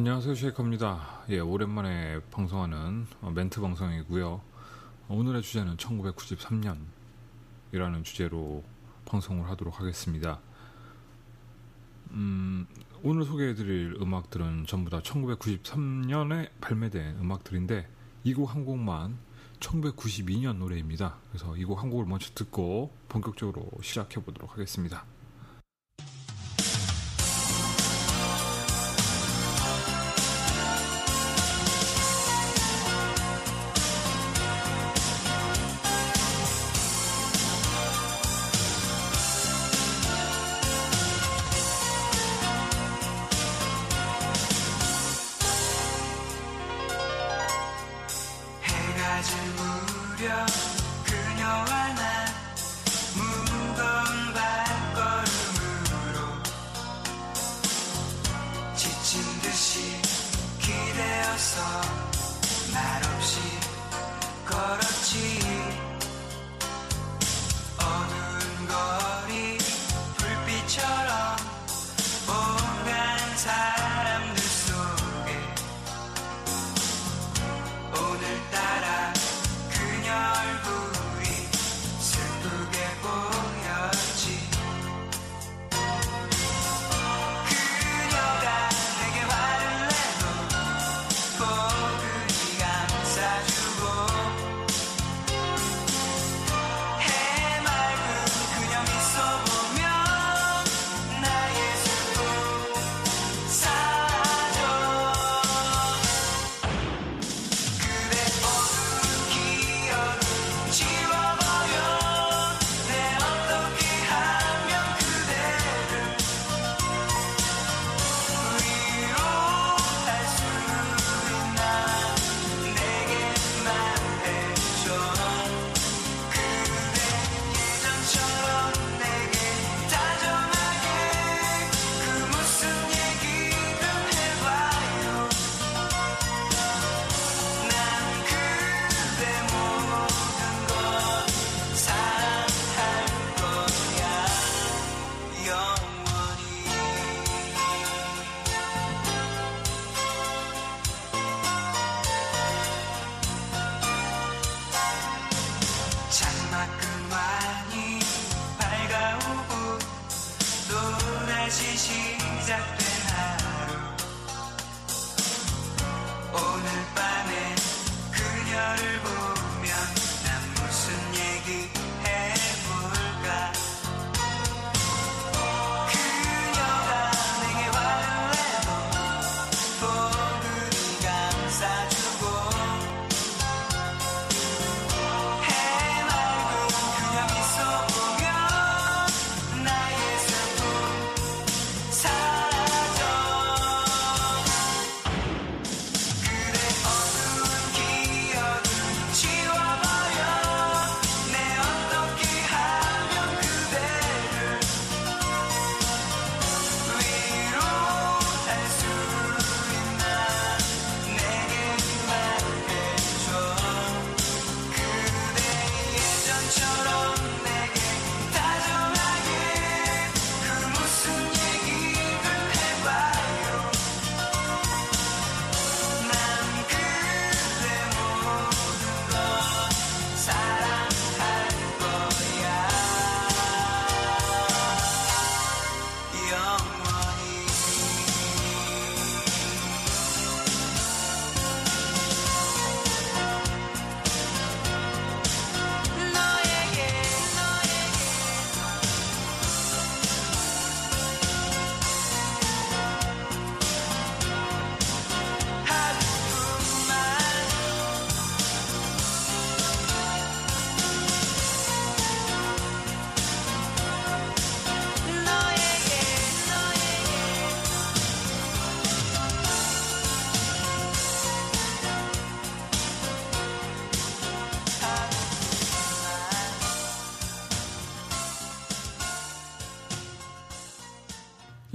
안녕하세요 쉐이커입니다. 예, 오랜만에 방송하는 어, 멘트 방송이고요. 오늘의 주제는 1993년이라는 주제로 방송을 하도록 하겠습니다. 음, 오늘 소개해드릴 음악들은 전부 다 1993년에 발매된 음악들인데 이 곡 한 곡만 1992년 노래입니다. 그래서 이 곡 한 곡을 먼저 듣고 본격적으로 시작해 보도록 하겠습니다.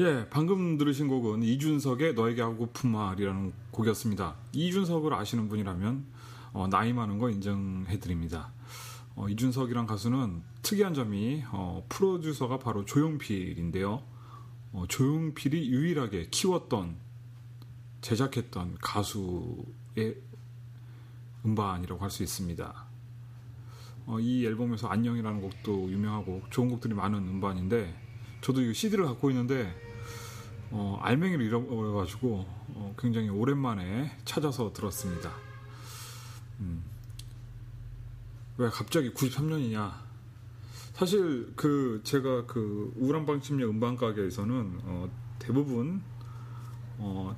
예, 방금 들으신 곡은 이준석의 너에게 하고픈 말이라는 곡이었습니다. 이준석을 아시는 분이라면 어, 나이 많은 거 인정해드립니다. 어, 이준석이란 가수는 특이한 점이 어, 프로듀서가 바로 조용필인데요. 어, 조용필이 유일하게 키웠던 제작했던 가수의 음반이라고 할 수 있습니다. 어, 이 앨범에서 안녕이라는 곡도 유명하고 좋은 곡들이 많은 음반인데 저도 이 CD를 갖고 있는데 어, 알맹이를 잃어버려가지고 어, 굉장히 오랜만에 찾아서 들었습니다. 음, 왜 갑자기 93년이냐? 사실 그 제가 그 우울한 방침역 음반 가게에서는 어, 대부분 어,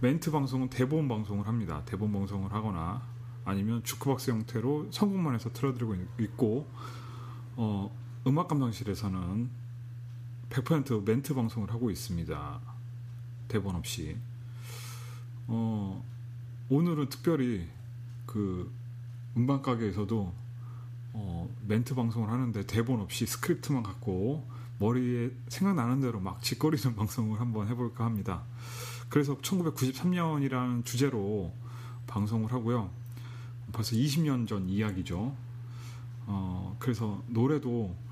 멘트 방송은 대본 방송을 합니다. 대본 방송을 하거나 아니면 주크박스 형태로 성공만 해서 틀어드리고 있고 어, 음악 감상실에서는 100% 멘트 방송을 하고 있습니다. 대본 없이. 어, 오늘은 특별히 그 음반 가게에서도 어, 멘트 방송을 하는데 대본 없이 스크립트만 갖고 머리에 생각나는 대로 막 짓거리는 방송을 한번 해볼까 합니다. 그래서 1993년이라는 주제로 방송을 하고요. 벌써 20년 전 이야기죠. 어, 그래서 노래도 어,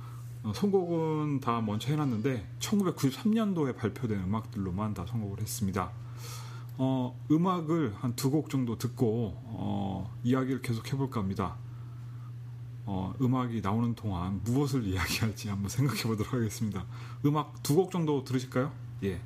선곡은 다 먼저 해놨는데 1993년도에 발표된 음악들로만 다 선곡을 했습니다. 어, 음악을 한 두 곡 정도 듣고 어, 이야기를 계속 해볼까 합니다. 어, 음악이 나오는 동안 무엇을 이야기할지 한번 생각해 보도록 하겠습니다. 음악 두 곡 정도 들으실까요? 예.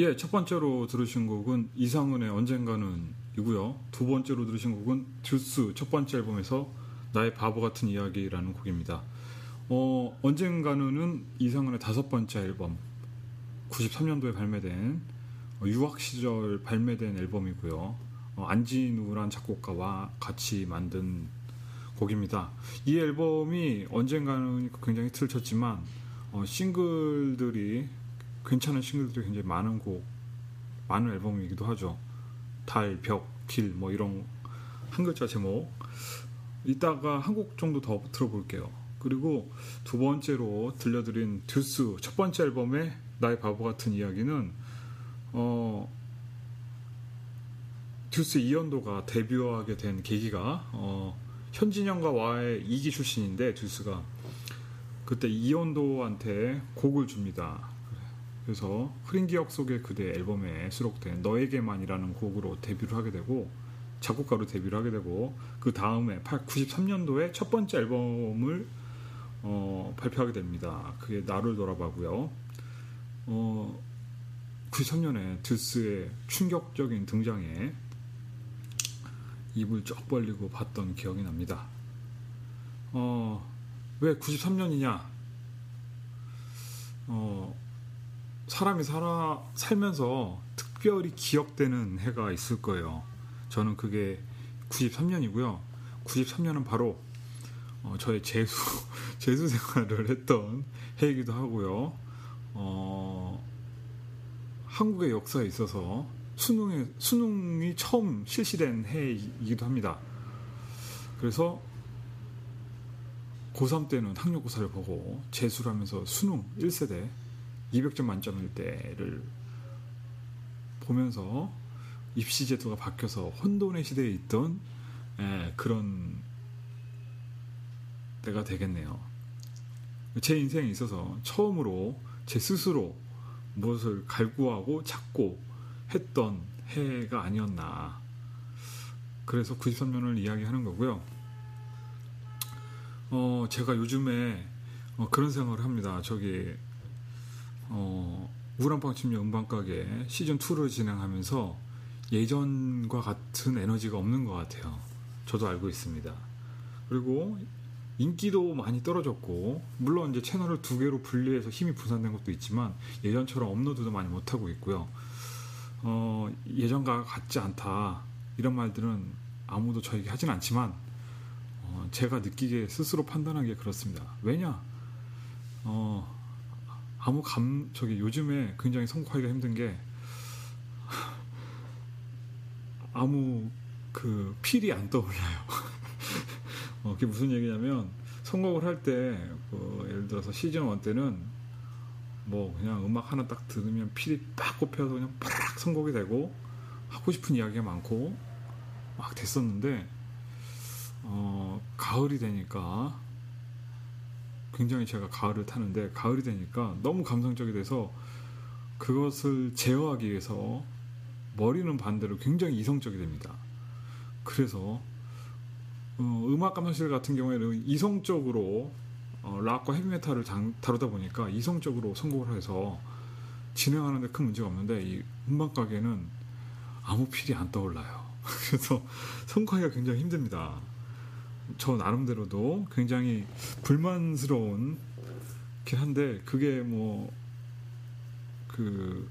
예, 첫 번째로 들으신 곡은 이상은의 언젠가는 이고요. 두 번째로 들으신 곡은 듀스 첫 번째 앨범에서 나의 바보 같은 이야기라는 곡입니다. 어, 언젠가는은 이상은의 다섯 번째 앨범 93년도에 발매된 어, 유학 시절 발매된 앨범이고요. 어, 안진우란 작곡가와 같이 만든 곡입니다. 이 앨범이 언젠가는 굉장히 틀 쳤지만 어, 싱글들이 괜찮은 싱글들이 굉장히 많은 곡, 많은 앨범이기도 하죠. 달, 벽, 길, 뭐 이런 한 글자 제목. 이따가 한 곡 정도 더 들어볼게요. 그리고 두 번째로 들려드린 듀스 첫 번째 앨범의 나의 바보 같은 이야기는 어 듀스 이연도가 데뷔하게 된 계기가 어 현진영과 와의 이기 출신인데 듀스가 그때 이연도한테 곡을 줍니다. 그래서 흐린 기억 속의 그대 앨범에 수록된 너에게만이라는 곡으로 데뷔를 하게 되고 작곡가로 데뷔를 하게 되고 그 다음에 93년도에 첫 번째 앨범을 어, 발표하게 됩니다. 그게 나를 돌아봐고요. 어, 93년에 듀스의 충격적인 등장에 입을 쩍 벌리고 봤던 기억이 납니다. 어, 왜 93년이냐? 어, 사람이 살아 살면서 특별히 기억되는 해가 있을 거예요. 저는 그게 93년이고요. 93년은 바로 어, 저의 재수 재수 생활을 했던 해이기도 하고요. 어, 한국의 역사에 있어서 수능에 수능이 처음 실시된 해이기도 합니다. 그래서 고3 때는 학력고사를 보고 재수를 하면서 수능 1세대 200점 만점일 때를 보면서 입시 제도가 바뀌어서 혼돈의 시대에 있던 예, 그런 때가 되겠네요. 제 인생에 있어서 처음으로 제 스스로 무엇을 갈구하고 찾고 했던 해가 아니었나. 그래서 93년을 이야기하는 거고요. 어, 제가 요즘에 어, 그런 생각을 합니다. 저기 어, 우울한방 침략 음반가게 시즌 2를 진행하면서 예전과 같은 에너지가 없는 것 같아요. 저도 알고 있습니다. 그리고 인기도 많이 떨어졌고 물론 이제 채널을 두 개로 분리해서 힘이 분산된 것도 있지만 예전처럼 업로드도 많이 못 하고 있고요. 어, 예전과 같지 않다 이런 말들은 아무도 저에게 하진 않지만 어, 제가 느끼기에 스스로 판단하기에 그렇습니다. 왜냐? 어, 아무 감 저기 요즘에 굉장히 선곡하기가 힘든 게 아무 그 필이 안 떠올라요. 어, 그게 무슨 얘기냐면 선곡을 할때 그 예를 들어서 시즌 1 때는 뭐 그냥 음악 하나 딱 들으면 필이 빡 꼽혀서 그냥 팍 선곡이 되고 하고 싶은 이야기가 많고 막 됐었는데 어, 가을이 되니까 굉장히 제가 가을을 타는데 가을이 되니까 너무 감성적이 돼서 그것을 제어하기 위해서 머리는 반대로 굉장히 이성적이 됩니다. 그래서 어, 음악 감상실 같은 경우에는 이성적으로 어, 락과 헤비메탈을 당- 다루다 보니까 이성적으로 선곡을 해서 진행하는데 큰 문제가 없는데 이 음반 가게는 아무 필이 안 떠올라요. 그래서 선곡하기가 굉장히 힘듭니다. 저 나름대로도 굉장히 불만스러운 긴 한데 그게 뭐 그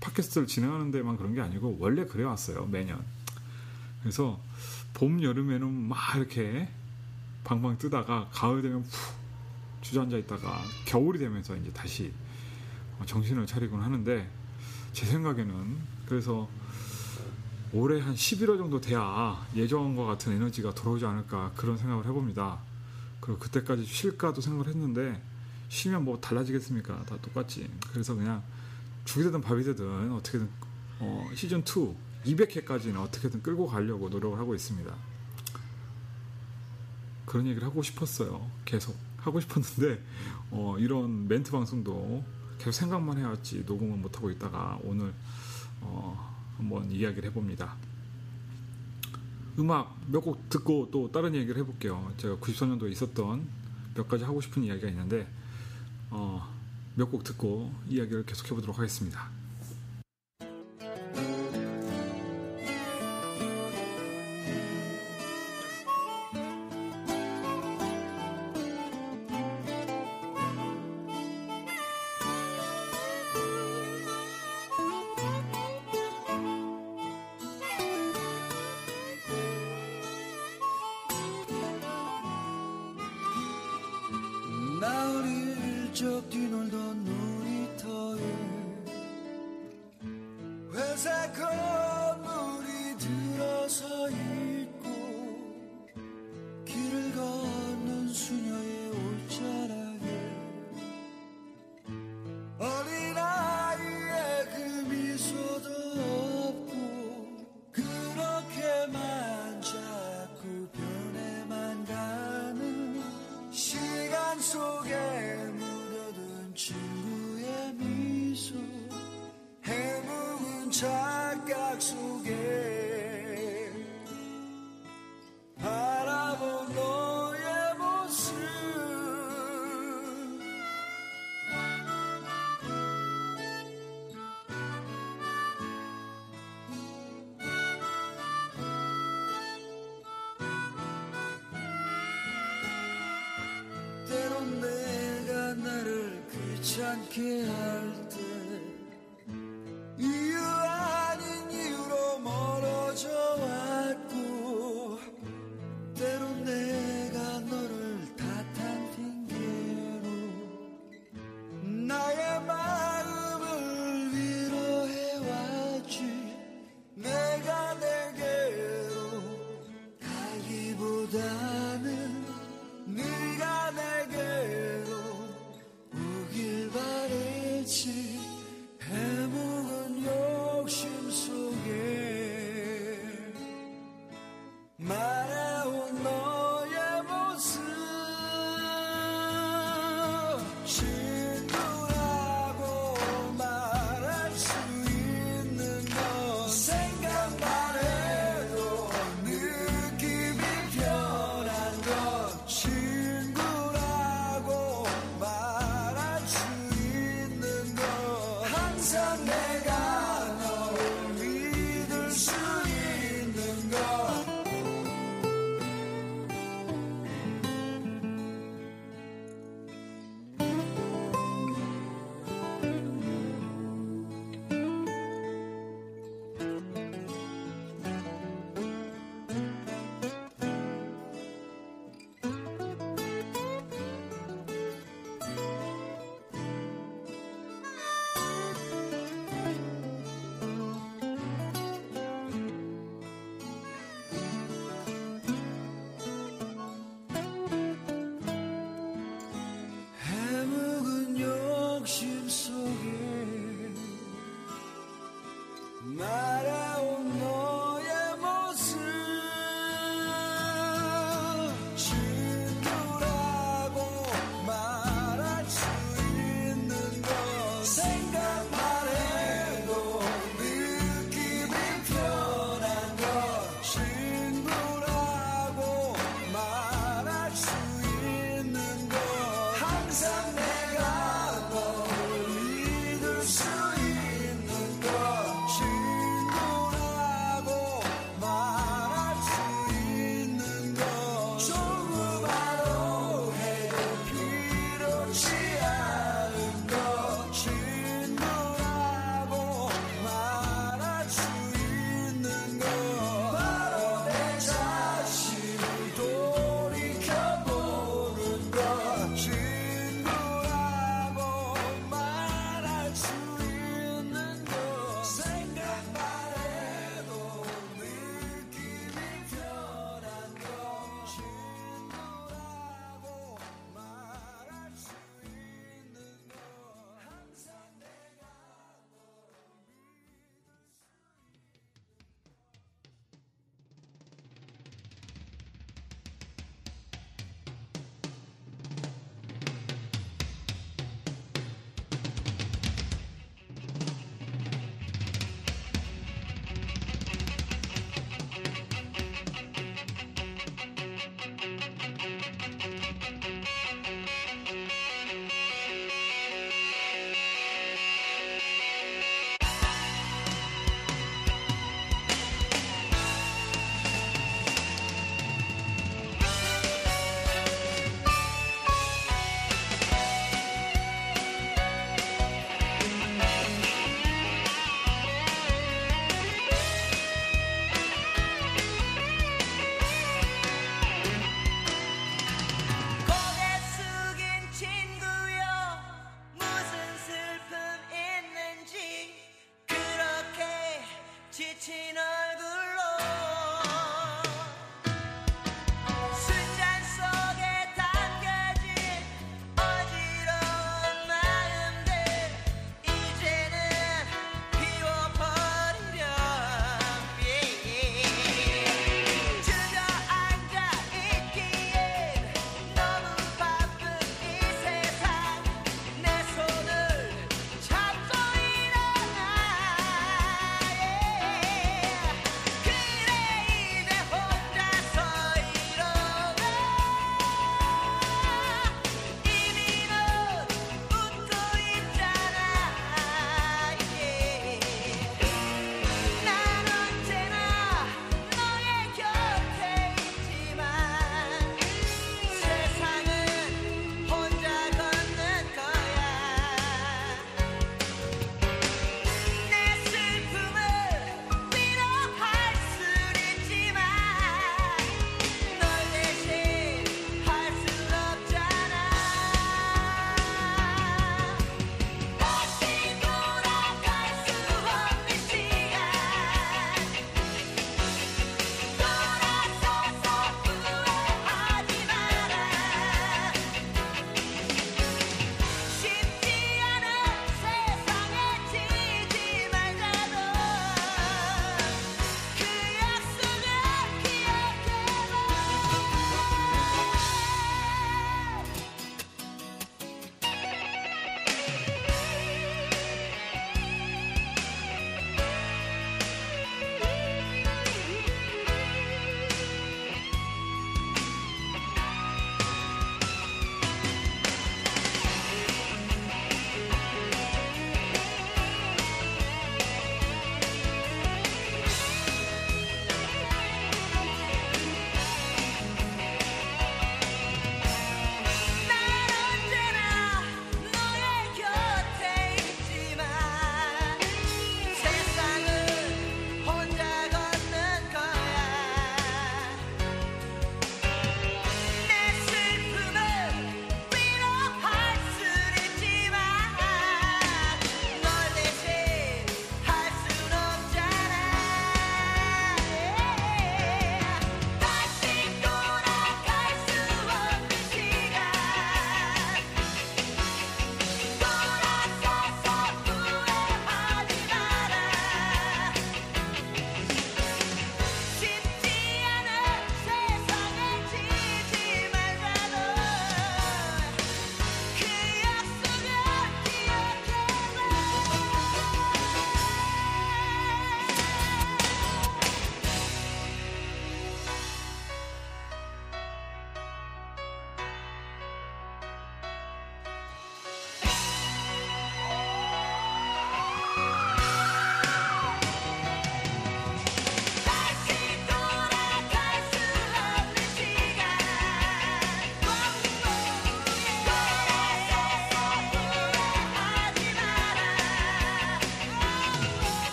팟캐스트를 진행하는 데만 그런 게 아니고 원래 그래 왔어요 매년. 그래서 봄 여름에는 막 이렇게 방방 뜨다가 가을 되면 푹 주저앉아 있다가 겨울이 되면서 이제 다시 어, 정신을 차리곤 하는데 제 생각에는 그래서 올해 한 11월 정도 돼야 예전과 같은 에너지가 돌아오지 않을까 그런 생각을 해봅니다. 그리고 그때까지 쉴까도 생각을 했는데 쉬면 뭐 달라지겠습니까? 다 똑같지. 그래서 그냥 죽이 되든 밥이 되든 어떻게든 어, 시즌 2 200회까지는 어떻게든 끌고 가려고 노력을 하고 있습니다. 그런 얘기를 하고 싶었어요. 계속 하고 싶었는데 어, 이런 멘트 방송도 계속 생각만 해왔지 녹음을 못 하고 있다가 오늘 어, 한번 이야기를 해봅니다. 음악 몇 곡 듣고 또 다른 얘기를 해볼게요. 제가 94년도에 있었던 몇 가지 하고 싶은 이야기가 있는데 어, 몇 곡 듣고 이야기를 계속 해보도록 하겠습니다.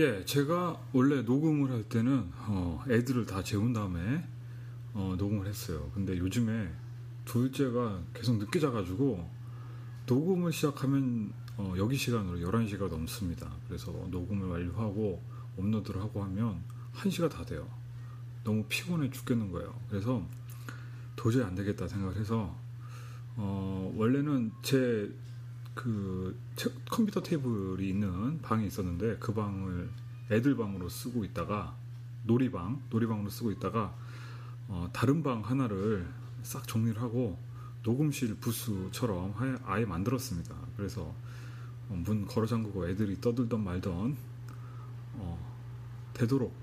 예, 제가 원래 녹음을 할 때는 어, 애들을 다 재운 다음에 어, 녹음을 했어요. 근데 요즘에 둘째가 계속 늦게 자가지고 녹음을 시작하면 어, 여기 시간으로 11시가 넘습니다. 그래서 녹음을 완료하고 업로드를 하고 하면 1시가 다 돼요. 너무 피곤해 죽겠는 거예요. 그래서 도저히 안 되겠다 생각을 해서 어, 원래는 제 그 컴퓨터 테이블이 있는 방이 있었는데 그 방을 애들 방으로 쓰고 있다가 놀이방 놀이방으로 쓰고 있다가 어, 다른 방 하나를 싹 정리를 하고 녹음실 부스처럼 아예, 아예 만들었습니다. 그래서 어, 문 걸어 잠그고 애들이 떠들던 말던 어, 되도록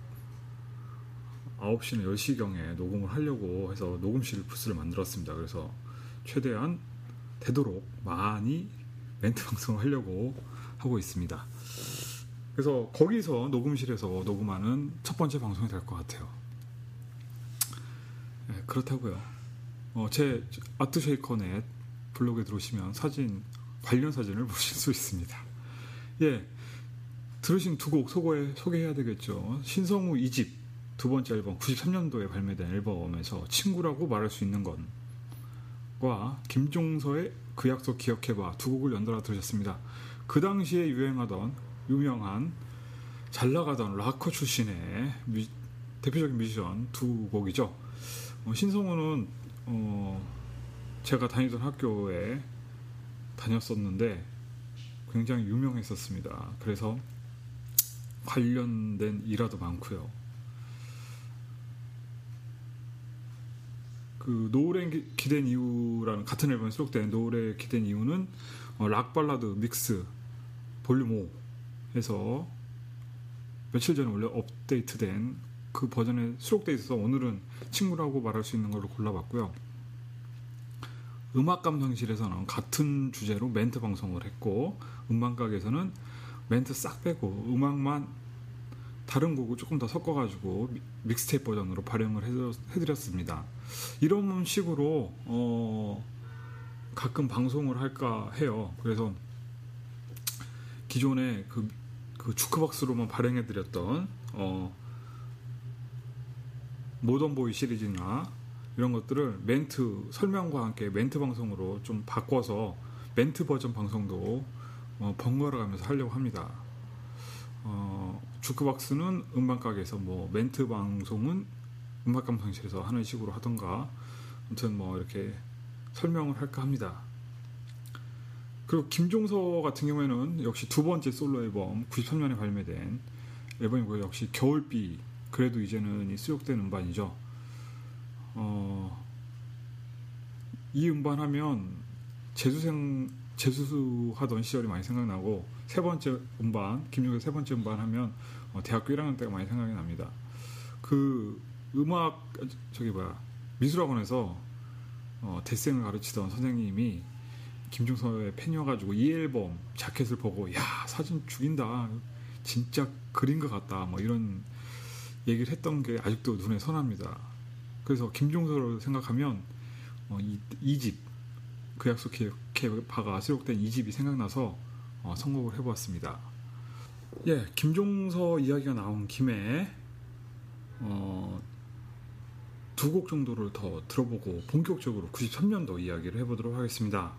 9시나 10시경에 녹음을 하려고 해서 녹음실 부스를 만들었습니다. 그래서 최대한 되도록 많이 멘트 방송을 하려고 하고 있습니다. 그래서 거기서 녹음실에서 녹음하는 첫 번째 방송이 될 것 같아요. 네, 그렇다고요. 어, 제 아트쉐이커넷 블로그에 들어오시면 사진 관련 사진을 보실 수 있습니다. 예, 들으신 두 곡 소개, 소개해야 되겠죠. 신성우 2집 두 번째 앨범 93년도에 발매된 앨범에서 친구라고 말할 수 있는 건 과 김종서의 그 약속 기억해봐 두 곡을 연달아 들으셨습니다. 그 당시에 유행하던 유명한 잘 나가던 락커 출신의 뮤- 대표적인 뮤지션 두 곡이죠. 어, 신성우는 어, 제가 다니던 학교에 다녔었는데 굉장히 유명했었습니다. 그래서 관련된 일화도 많고요. 그 노을에 기- 기댄 이유라는 같은 앨범에 수록된 노을에 기댄 이유는 어, rock ballad mix volume 5 해서 며칠 전에 원래 업데이트된 그 버전에 수록돼 있어서 오늘은 친구라고 말할 수 있는 걸로 골라봤고요. 음악 감상실에서는 같은 주제로 멘트 방송을 했고 음반가게에서는 멘트 싹 빼고 음악만 다른 곡을 조금 더 섞어가지고 미- 믹스테이프 버전으로 발행을 해드- 해드렸습니다. 이런 식으로 어, 가끔 방송을 할까 해요. 그래서 기존에 그, 그 주크박스로만 발행해드렸던 어, 모던보이 시리즈나 이런 것들을 멘트 설명과 함께 멘트 방송으로 좀 바꿔서 멘트 버전 방송도 어, 번갈아 가면서 하려고 합니다. 어, 주크박스는 음반 가게에서 뭐 멘트 방송은 음악 감상실에서 하는 식으로 하던가 아무튼 뭐 이렇게 설명을 할까 합니다. 그리고 김종서 같은 경우에는 역시 두 번째 솔로 앨범 93년에 발매된 앨범이고요. 역시 겨울비 그래도 이제는 이 수록된 음반이죠. 어, 이 음반 하면 재수생 재수수 하던 시절이 많이 생각나고 세 번째 음반 김용의 세 번째 음반 하면 어, 대학교 1학년 때가 많이 생각이 납니다. 그 음악 저기 뭐야 미술학원에서 어, 대생을 가르치던 선생님이 김종서의 팬이어가지고 이 앨범 자켓을 보고 야 사진 죽인다 진짜 그린 것 같다 뭐 이런 얘기를 했던 게 아직도 눈에 선합니다. 그래서 김종서를 생각하면 어, 이, 집그 약속 기억해봐가 수록된 이 집이 생각나서 어, 선곡을 해보았습니다. 예, 김종서 이야기가 나온 김에 어, 두 곡 정도를 더 들어보고 본격적으로 93년도 이야기를 해보도록 하겠습니다.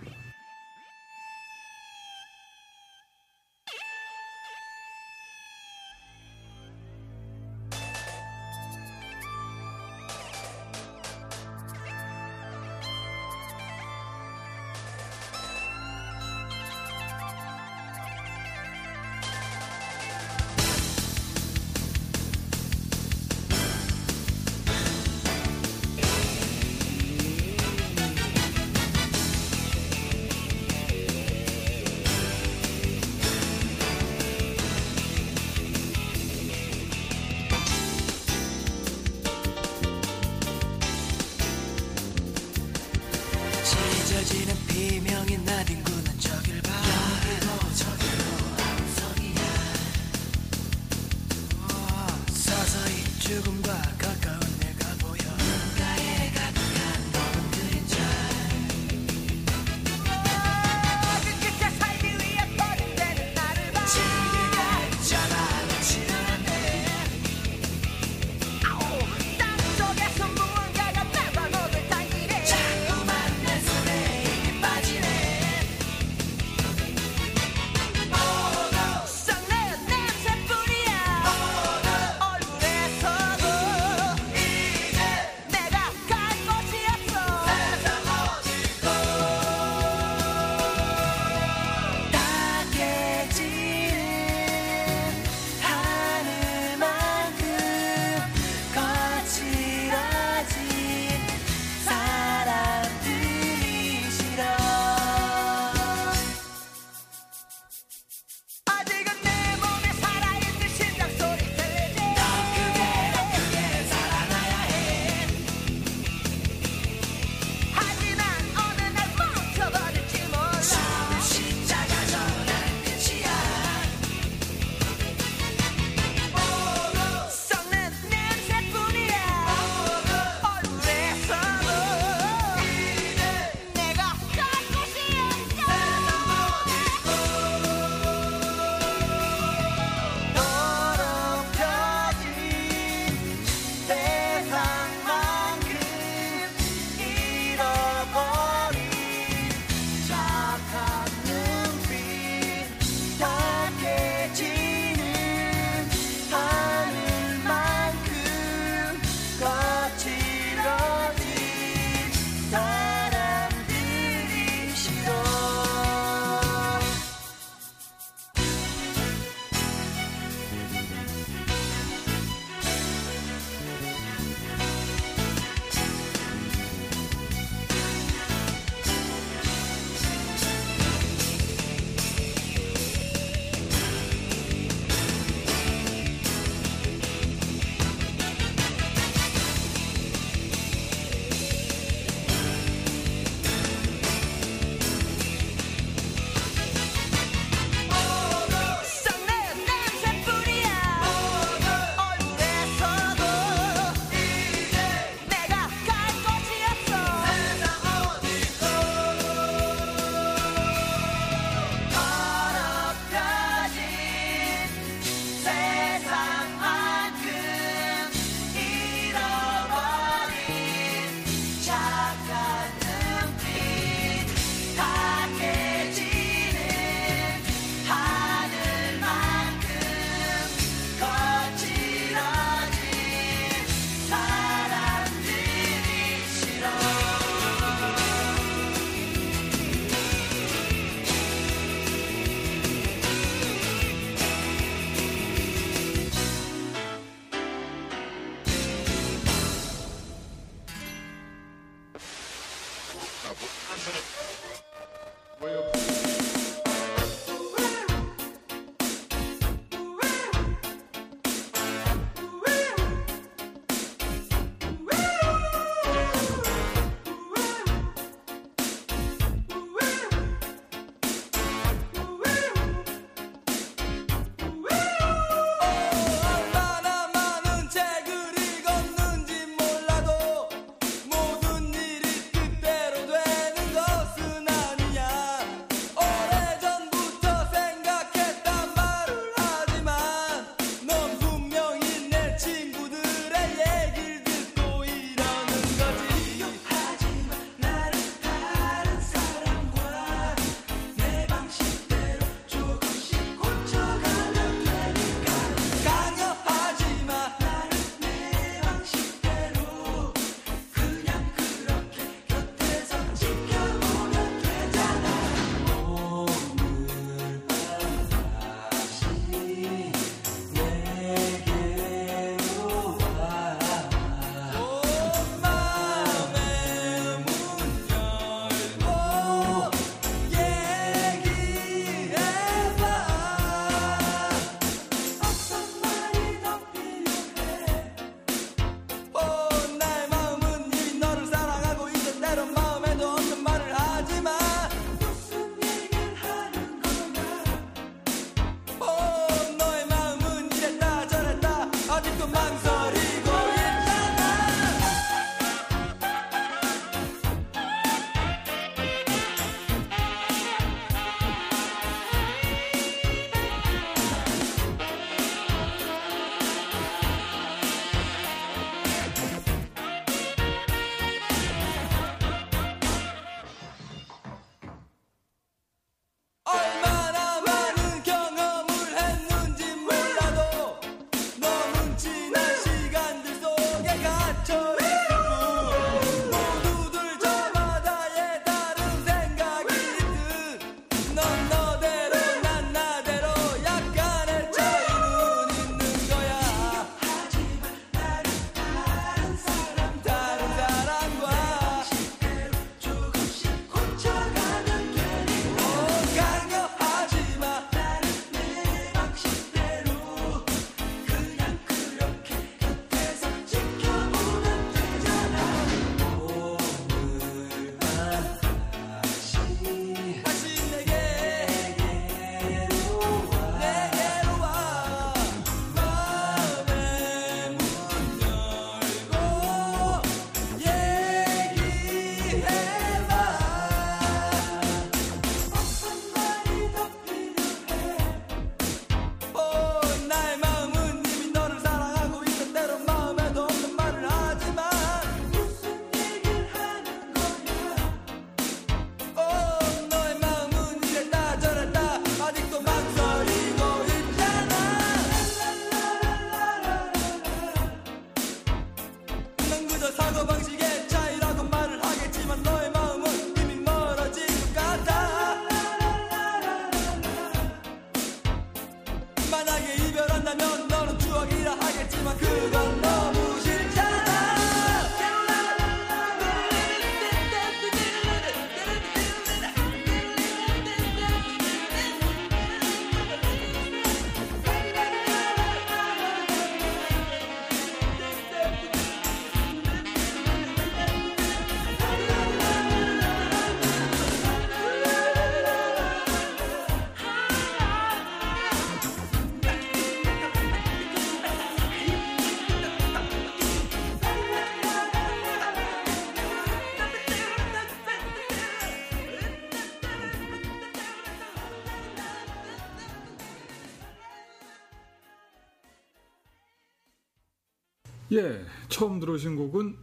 예, 처음 들으신 곡은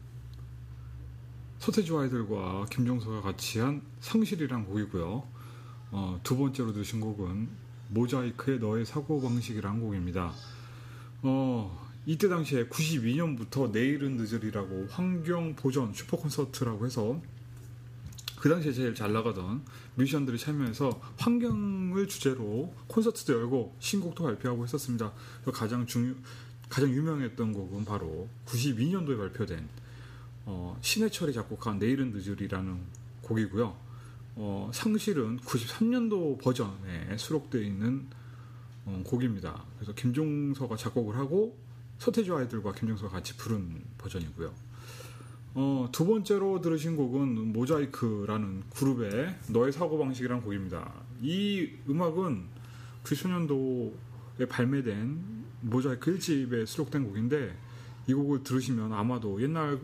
서태지와 아이들과 김종서가 같이 한 상실이란 곡이고요. 어, 두 번째로 들으신 곡은 모자이크의 너의 사고방식이란 곡입니다. 어, 이때 당시에 92년부터 내일은 늦으리라고 환경보전 슈퍼콘서트라고 해서 그 당시에 제일 잘 나가던 뮤지션들이 참여해서 환경을 주제로 콘서트도 열고 신곡도 발표하고 했었습니다. 그 가장 중요, 가장 유명했던 곡은 바로 92년도에 발표된 어, 신해철이 작곡한 내일은 늦으리라는 곡이고요. 어, 상실은 93년도 버전에 수록되어 있는 어, 곡입니다. 그래서 김종서가 작곡을 하고 서태주 아이들과 김종서가 같이 부른 버전이고요. 어, 두 번째로 들으신 곡은 모자이크라는 그룹의 너의 사고방식이라는 곡입니다. 이 음악은 90년도 발매된 모자이크 1집에 수록된 곡인데 이 곡을 들으시면 아마도 옛날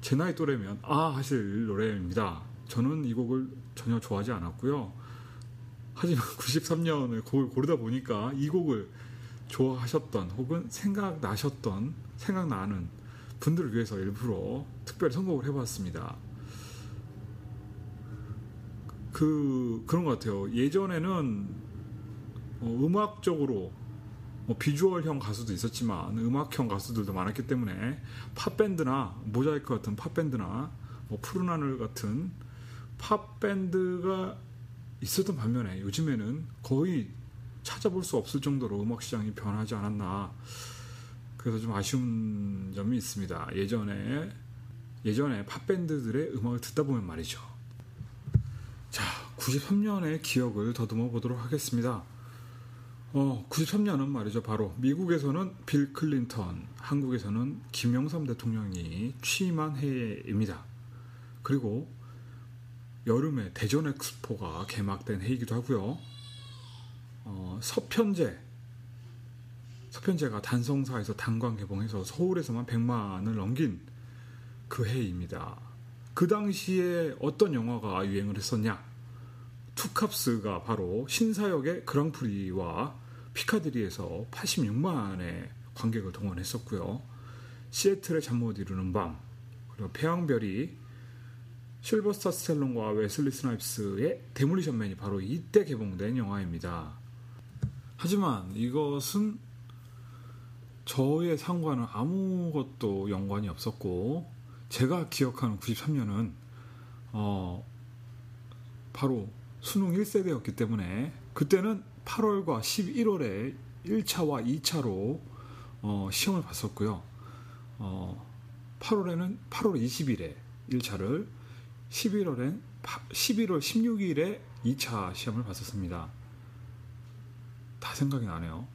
제 나이 또래면 아 하실 노래입니다. 저는 이 곡을 전혀 좋아하지 않았고요. 하지만 93년에 곡을 고르다 보니까 이 곡을 좋아하셨던 혹은 생각나셨던 생각나는 분들을 위해서 일부러 특별히 선곡을 해봤습니다. 그 그런 것 같아요. 예전에는 어, 음악적으로 뭐 비주얼형 가수도 있었지만 음악형 가수들도 많았기 때문에 팝밴드나 모자이크 같은 팝밴드나 뭐 푸른 하늘 같은 팝밴드가 있었던 반면에 요즘에는 거의 찾아볼 수 없을 정도로 음악 시장이 변하지 않았나 그래서 좀 아쉬운 점이 있습니다. 예전에 예전에 팝밴드들의 음악을 듣다 보면 말이죠. 자, 93년의 기억을 더듬어 보도록 하겠습니다. 어, 93년은 말이죠. 바로 미국에서는 빌 클린턴, 한국에서는 김영삼 대통령이 취임한 해입니다. 그리고 여름에 대전 엑스포가 개막된 해이기도 하고요. 어, 서편제, 서편제가 단성사에서 단관 개봉해서 서울에서만 100만을 넘긴 그 해입니다. 그 당시에 어떤 영화가 유행을 했었냐? 투캅스가 바로 신사역의 그랑프리와 피카디리에서 86만의 관객을 동원했었고요. 시애틀의 잠 못 이루는 밤 그리고 태양별이 실베스터 스탤론과 웨슬리 스나이프스의 Demolition Man이 바로 이때 개봉된 영화입니다. 하지만 이것은 저의 상관은 아무것도 연관이 없었고 제가 기억하는 93년은 어 바로 수능 1세대였기 때문에 그때는 8월과 11월에 1차와 2차로 어, 시험을 봤었고요. 어, 8월에는 8월 20일에 1차를 11월엔 11월 16일에 2차 시험을 봤었습니다. 다 생각이 나네요.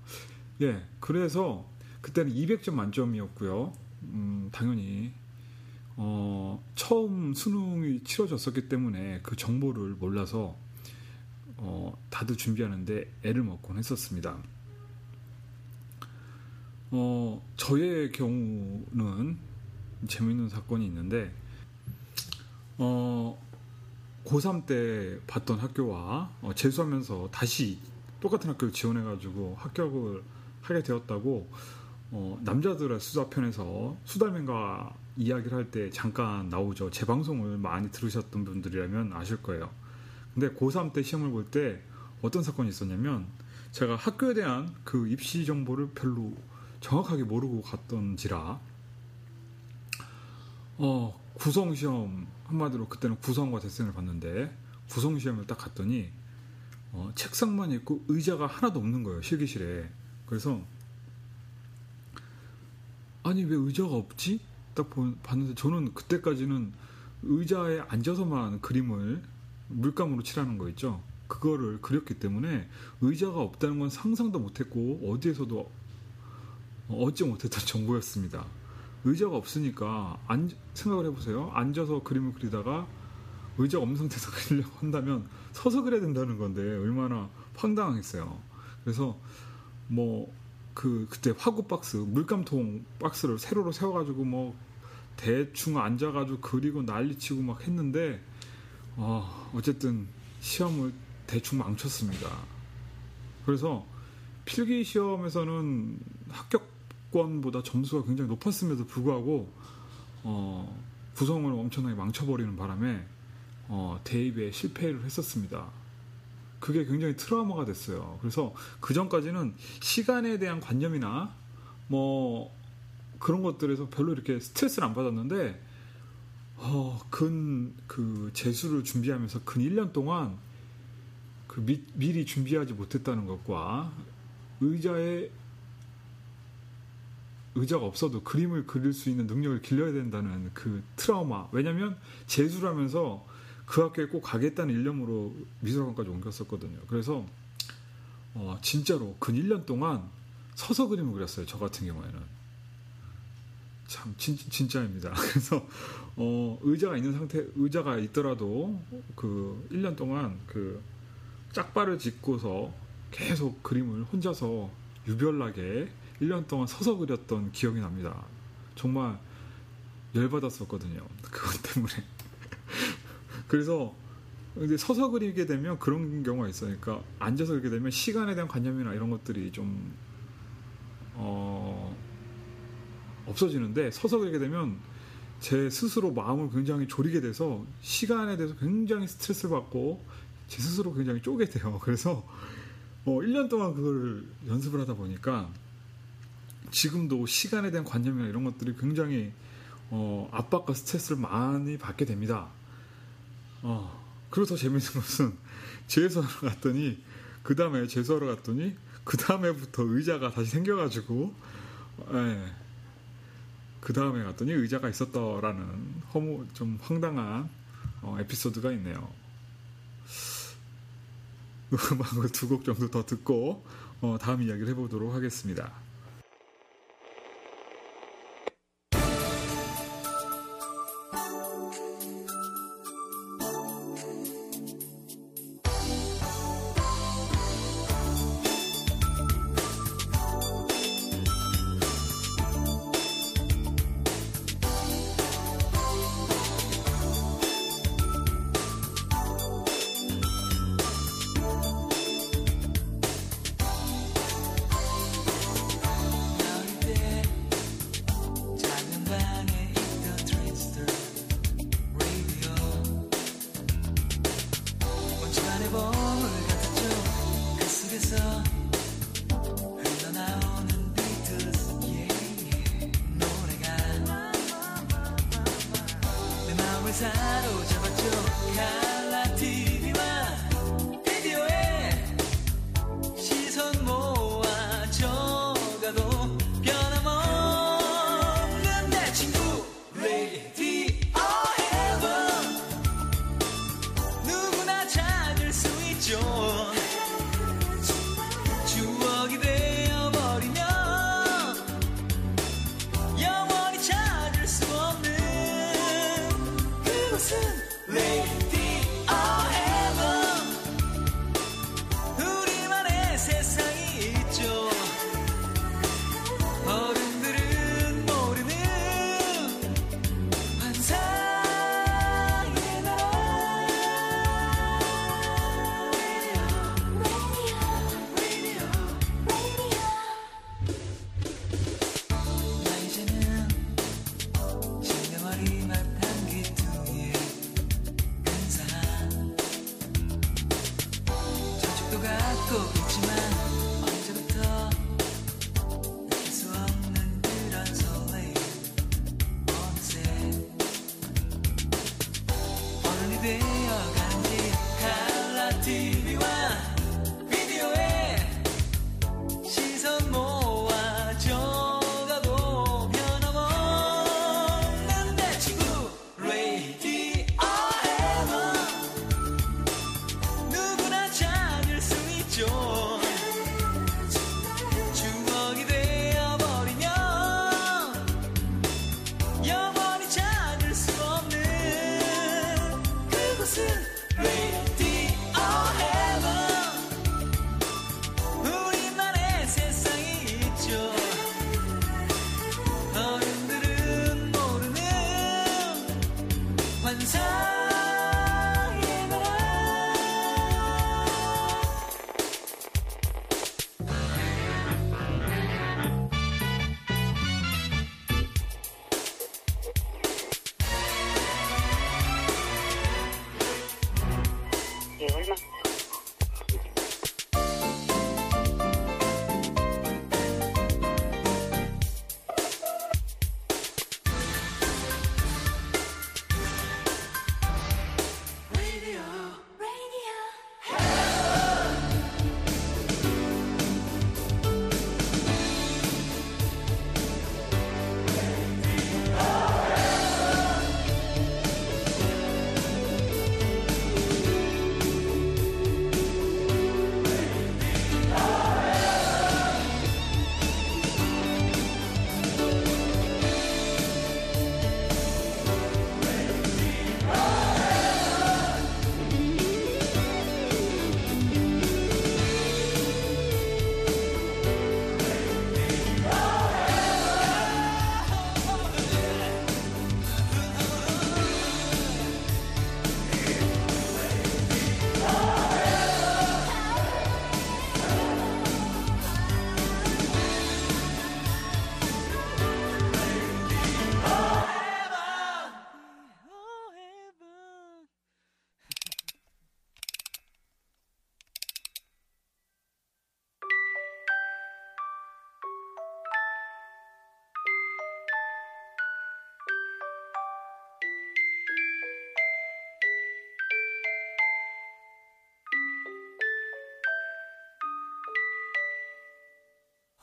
예, 그래서 그때는 200점 만점이었고요. 음, 당연히 어, 처음 수능이 치러졌었기 때문에 그 정보를 몰라서 어, 다들 준비하는데 애를 먹곤 했었습니다. 어, 저의 경우는 재미있는 사건이 있는데, 어, 고3 때 봤던 학교와 어, 재수하면서 다시 똑같은 학교를 지원해가지고 합격을 하게 되었다고 어, 남자들의 수다편에서 수달맨과 이야기를 할 때 잠깐 나오죠. 제 방송을 많이 들으셨던 분들이라면 아실 거예요. 근데 고3 때 시험을 볼 때 어떤 사건이 있었냐면 제가 학교에 대한 그 입시 정보를 별로 정확하게 모르고 갔던지라 어 구성 시험 한마디로 그때는 구성과 대생을 봤는데 구성 시험을 딱 갔더니 어, 책상만 있고 의자가 하나도 없는 거예요 실기실에 그래서 아니 왜 의자가 없지? 딱 보- 봤는데 저는 그때까지는 의자에 앉아서만 그림을 물감으로 칠하는 거 있죠. 그거를 그렸기 때문에 의자가 없다는 건 상상도 못했고 어디에서도 얻지 못했던 정보였습니다. 의자가 없으니까 앉- 생각을 해보세요. 앉아서 그림을 그리다가 의자가 없는 상태에서 그리려고 한다면 서서 그려야 된다는 건데 얼마나 황당했어요. 그래서 뭐 그 그때 화구 박스 물감통 박스를 세로로 세워가지고 뭐 대충 앉아가지고 그리고 난리치고 막 했는데 어, 어쨌든 시험을 대충 망쳤습니다. 그래서 필기 시험에서는 합격권보다 점수가 굉장히 높았음에도 불구하고 어, 구성을 엄청나게 망쳐버리는 바람에 어, 대입에 실패를 했었습니다. 그게 굉장히 트라우마가 됐어요. 그래서 그 전까지는 시간에 대한 관념이나 뭐 그런 것들에서 별로 이렇게 스트레스를 안 받았는데 어, 근, 그, 재수를 준비하면서 근 1년 동안 그 미, 미리 준비하지 못했다는 것과 의자에 의자가 없어도 그림을 그릴 수 있는 능력을 길러야 된다는 그 트라우마. 왜냐면 재수를 하면서 그 학교에 꼭 가겠다는 일념으로 미술학원까지 옮겼었거든요. 그래서 어, 진짜로 근 1년 동안 서서 그림을 그렸어요. 저 같은 경우에는. 참 진, 진짜입니다. 그래서 어, 의자가 있는 상태 의자가 있더라도 그 1년 동안 그 짝발을 짚고서 계속 그림을 혼자서 유별나게 1년 동안 서서 그렸던 기억이 납니다. 정말 열받았었거든요. 그것 때문에. 그래서 근데 서서 그리게 되면 그런 경우가 있어요. 그러니까 앉아서 그리게 되면 시간에 대한 관념이나 이런 것들이 좀 어, 없어지는데 서서 그리게 되면 제 스스로 마음을 굉장히 졸이게 돼서 시간에 대해서 굉장히 스트레스를 받고 제 스스로 굉장히 쪼게 돼요. 그래서 어, 1년 동안 그걸 연습을 하다 보니까 지금도 시간에 대한 관념이나 이런 것들이 굉장히 어, 압박과 스트레스를 많이 받게 됩니다. 어, 그리고 더 재밌는 것은 재수하러 갔더니 그 다음에 재수하러 갔더니 그 다음에부터 의자가 다시 생겨가지고 예, 그 다음에 갔더니 의자가 있었더라는 허무 좀 황당한 어, 에피소드가 있네요. 음악을 두 곡 정도 더 듣고 어, 다음 이야기를 해보도록 하겠습니다.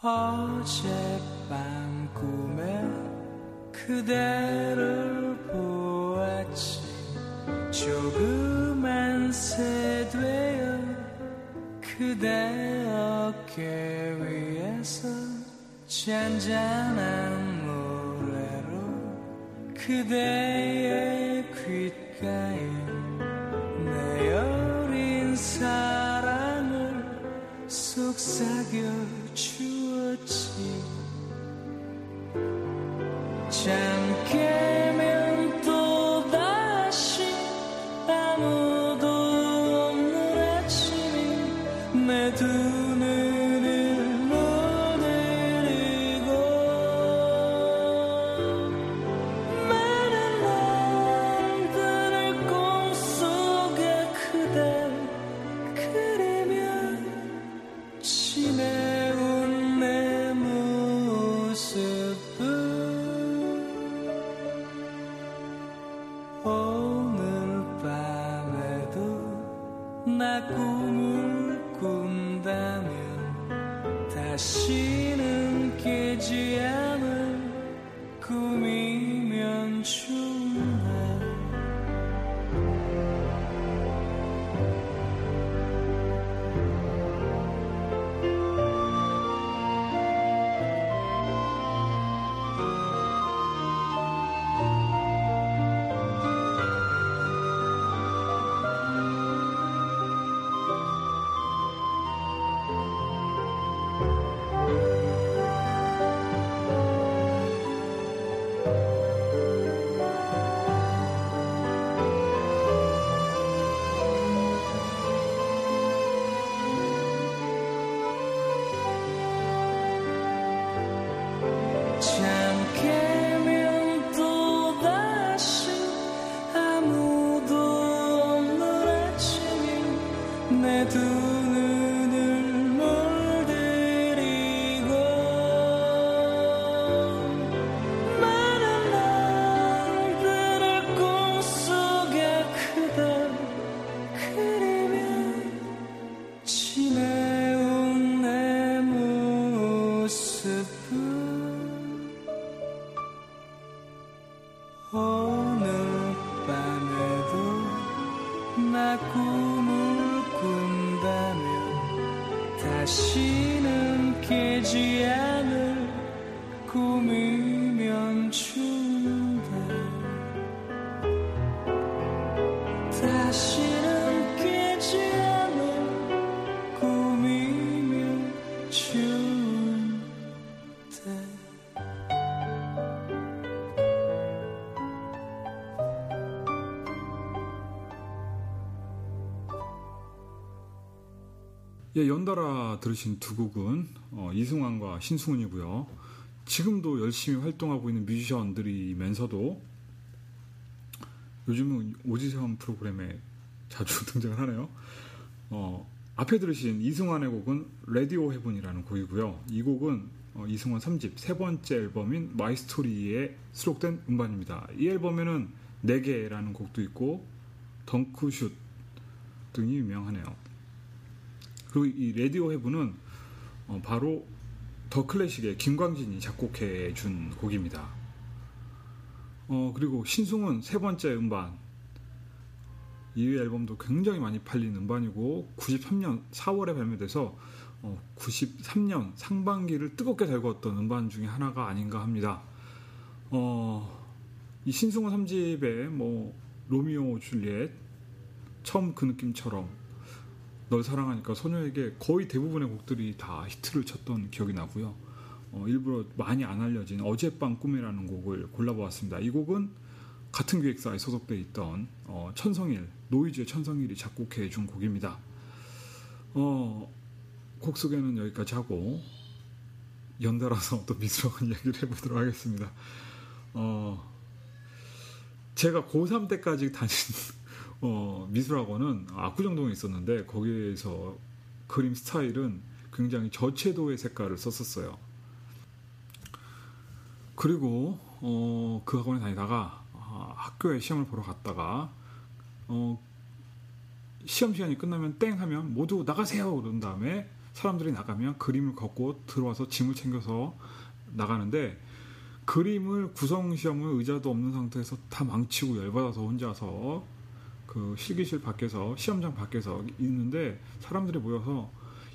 어젯밤 꿈에 그대를 보았지. 조그만 새 되어 그대 어깨 위에서 잔잔한 노래로 그대의 귓가에 내 어린 사랑을 속삭여 예, 연달아 들으신 두 곡은 어, 이승환과 신승훈이고요. 지금도 열심히 활동하고 있는 뮤지션들이면서도 요즘은 오디션 프로그램에 자주 등장을 하네요. 어, 앞에 들으신 이승환의 곡은 Radio Heaven이라는 곡이고요. 이 곡은 어, 이승환 3집 세 번째 앨범인 My Story에 수록된 음반입니다. 이 앨범에는 내게라는 곡도 있고 덩크슛 등이 유명하네요. 그리고 이 레디오 헤븐은 어, 바로 더 클래식의 김광진이 작곡해 준 곡입니다. 어, 그리고 신승훈 세 번째 음반 이 앨범도 굉장히 많이 팔린 음반이고 93년 4월에 발매돼서 어, 93년 상반기를 뜨겁게 달궜던 음반 중에 하나가 아닌가 합니다. 어, 이 신승훈 3집에 뭐 로미오 줄리엣 처음 그 느낌처럼 널 사랑하니까 소녀에게 거의 대부분의 곡들이 다 히트를 쳤던 기억이 나고요. 어, 일부러 많이 안 알려진 어젯밤 꿈이라는 곡을 골라보았습니다. 이 곡은 같은 기획사에 소속돼 있던 어, 천성일 노이즈의 천성일이 작곡해 준 곡입니다. 어, 곡 소개는 여기까지 하고 연달아서 또 미술학원 이야기를 해보도록 하겠습니다. 어, 제가 고3 때까지 다닌 어, 미술학원은 압구정동에 있었는데 거기에서 그림 스타일은 굉장히 저채도의 색깔을 썼었어요. 그리고 어, 그 학원에 다니다가 아, 학교에 시험을 보러 갔다가 어, 시험 시간이 끝나면 땡 하면 모두 나가세요 그런 다음에 사람들이 나가면 그림을 걷고 들어와서 짐을 챙겨서 나가는데 그림을 구성 시험을 의자도 없는 상태에서 다 망치고 열받아서 혼자서 그 실기실 밖에서 시험장 밖에서 있는데 사람들이 모여서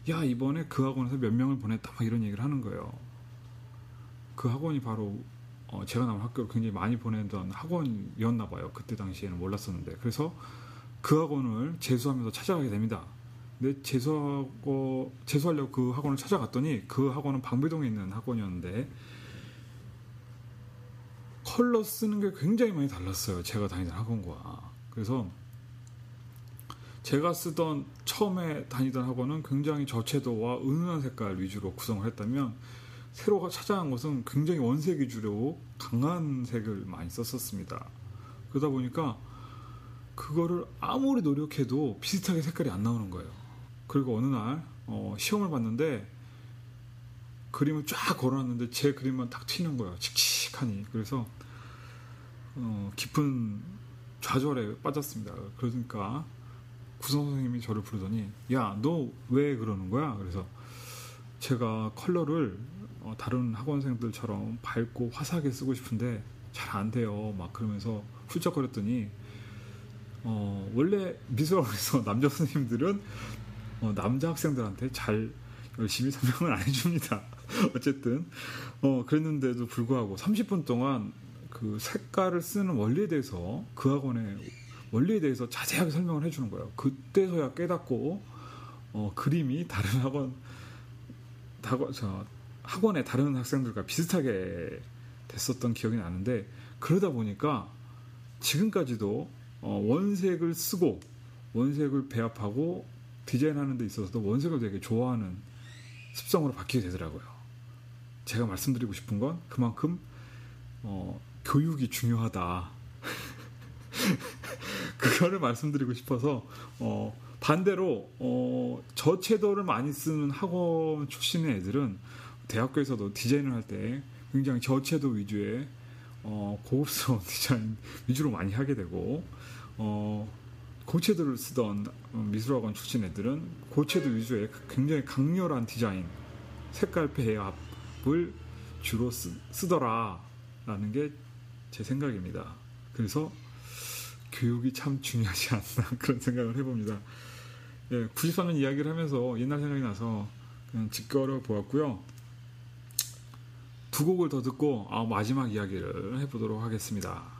야 이번에 그 학원에서 몇 명을 보냈다 막 이런 얘기를 하는 거예요. 그 학원이 바로 어, 제가 나온 학교를 굉장히 많이 보내던 학원이었나 봐요. 그때 당시에는 몰랐었는데 그래서 그 학원을 재수하면서 찾아가게 됩니다. 근데 재수하고 재수하려고 그 학원을 찾아갔더니 그 학원은 방배동에 있는 학원이었는데 컬러 쓰는 게 굉장히 많이 달랐어요. 제가 다니던 학원과 그래서 제가 쓰던 처음에 다니던 학원은 굉장히 저채도와 은은한 색깔 위주로 구성을 했다면 새로 찾아간 것은 굉장히 원색 위주로 강한 색을 많이 썼었습니다. 그러다 보니까 그거를 아무리 노력해도 비슷하게 색깔이 안 나오는 거예요. 그리고 어느 날 어, 시험을 봤는데 그림을 쫙 걸어놨는데 제 그림만 딱 튀는 거예요. 칙칙하니. 그래서 어, 깊은 좌절에 빠졌습니다. 그러니까 구성 선생님이 저를 부르더니 야 너 왜 그러는 거야? 그래서 제가 컬러를 어, 다른 학원생들처럼 밝고 화사하게 쓰고 싶은데 잘 안 돼요. 막 그러면서 훌쩍거렸더니 어, 원래 미술학원에서 남자 선생님들은 어, 남자 학생들한테 잘 열심히 설명을 안 해줍니다. 어쨌든 어, 그랬는데도 불구하고 30분 동안 그 색깔을 쓰는 원리에 대해서 그 학원의 원리에 대해서 자세하게 설명을 해주는 거예요. 그때서야 깨닫고 어, 그림이 다른 학원 다거, 저, 학원의 다른 학생들과 비슷하게 됐었던 기억이 나는데 그러다 보니까 지금까지도 어, 원색을 쓰고 원색을 배합하고 디자인하는 데 있어서도 원색을 되게 좋아하는 습성으로 바뀌게 되더라고요. 제가 말씀드리고 싶은 건 그만큼 어, 교육이 중요하다. 그거를 말씀드리고 싶어서 어, 반대로 어, 저채도를 많이 쓰는 학원 출신의 애들은 대학교에서도 디자인을 할 때 굉장히 저채도 위주의 어, 고급스러운 디자인 위주로 많이 하게 되고 어, 고채도를 쓰던 미술학원 출신 애들은 고채도 위주의 굉장히 강렬한 디자인 색깔 배합을 주로 쓰, 쓰더라라는 게 제 생각입니다. 그래서 교육이 참 중요하지 않나 그런 생각을 해봅니다. 예, 93년 이야기를 하면서 옛날 생각이 나서 그냥 직거려 보았고요. 두 곡을 더 듣고 아, 마지막 이야기를 해보도록 하겠습니다.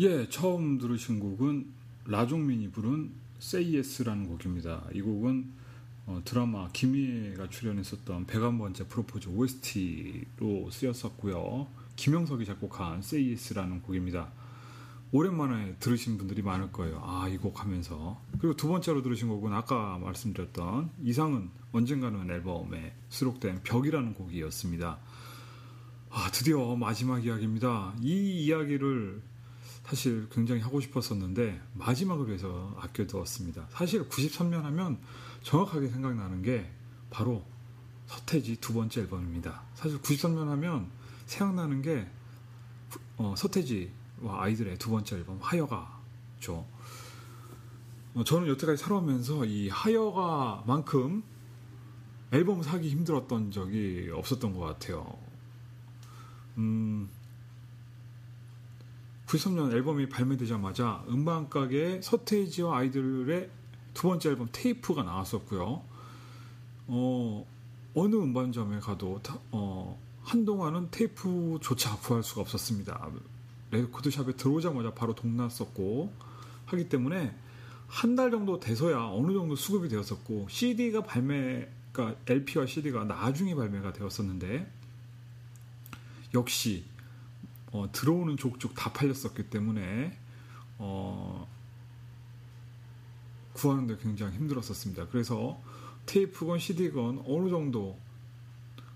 예, 처음 들으신 곡은 라종민이 부른 Say Yes라는 곡입니다. 이 곡은 어, 드라마 김희애가 출연했었던 101번째 프로포즈 OST로 쓰였었고요. 김영석이 작곡한 Say Yes라는 곡입니다. 오랜만에 들으신 분들이 많을 거예요. 아, 이 곡 하면서. 그리고 두 번째로 들으신 곡은 아까 말씀드렸던 이상은 언젠가는 앨범에 수록된 벽이라는 곡이었습니다. 아, 드디어 마지막 이야기입니다. 이 이야기를 사실 굉장히 하고 싶었었는데 마지막을 위해서 아껴두었습니다. 사실 93년 하면 정확하게 생각나는 게 바로 서태지 두 번째 앨범입니다. 사실 93년 하면 생각나는 게 어, 서태지와 아이들의 두 번째 앨범 하여가죠. 어, 저는 여태까지 살아오면서 이 하여가만큼 앨범 사기 힘들었던 적이 없었던 것 같아요. 음, 93년 앨범이 발매되자마자 음반 가게에 서태지와 아이들의 두 번째 앨범 테이프가 나왔었고요. 어, 어느 음반점에 가도 타- 어, 한동안은 테이프조차 구할 수가 없었습니다. 레코드샵에 들어오자마자 바로 동났었고 하기 때문에 한 달 정도 돼서야 어느 정도 수급이 되었었고 CD가 발매, 그러니까 LP와 CD가 나중에 발매가 되었었는데 역시 어, 들어오는 족족 다 팔렸었기 때문에 어, 구하는데 굉장히 힘들었었습니다. 그래서 테이프건 CD건 어느 정도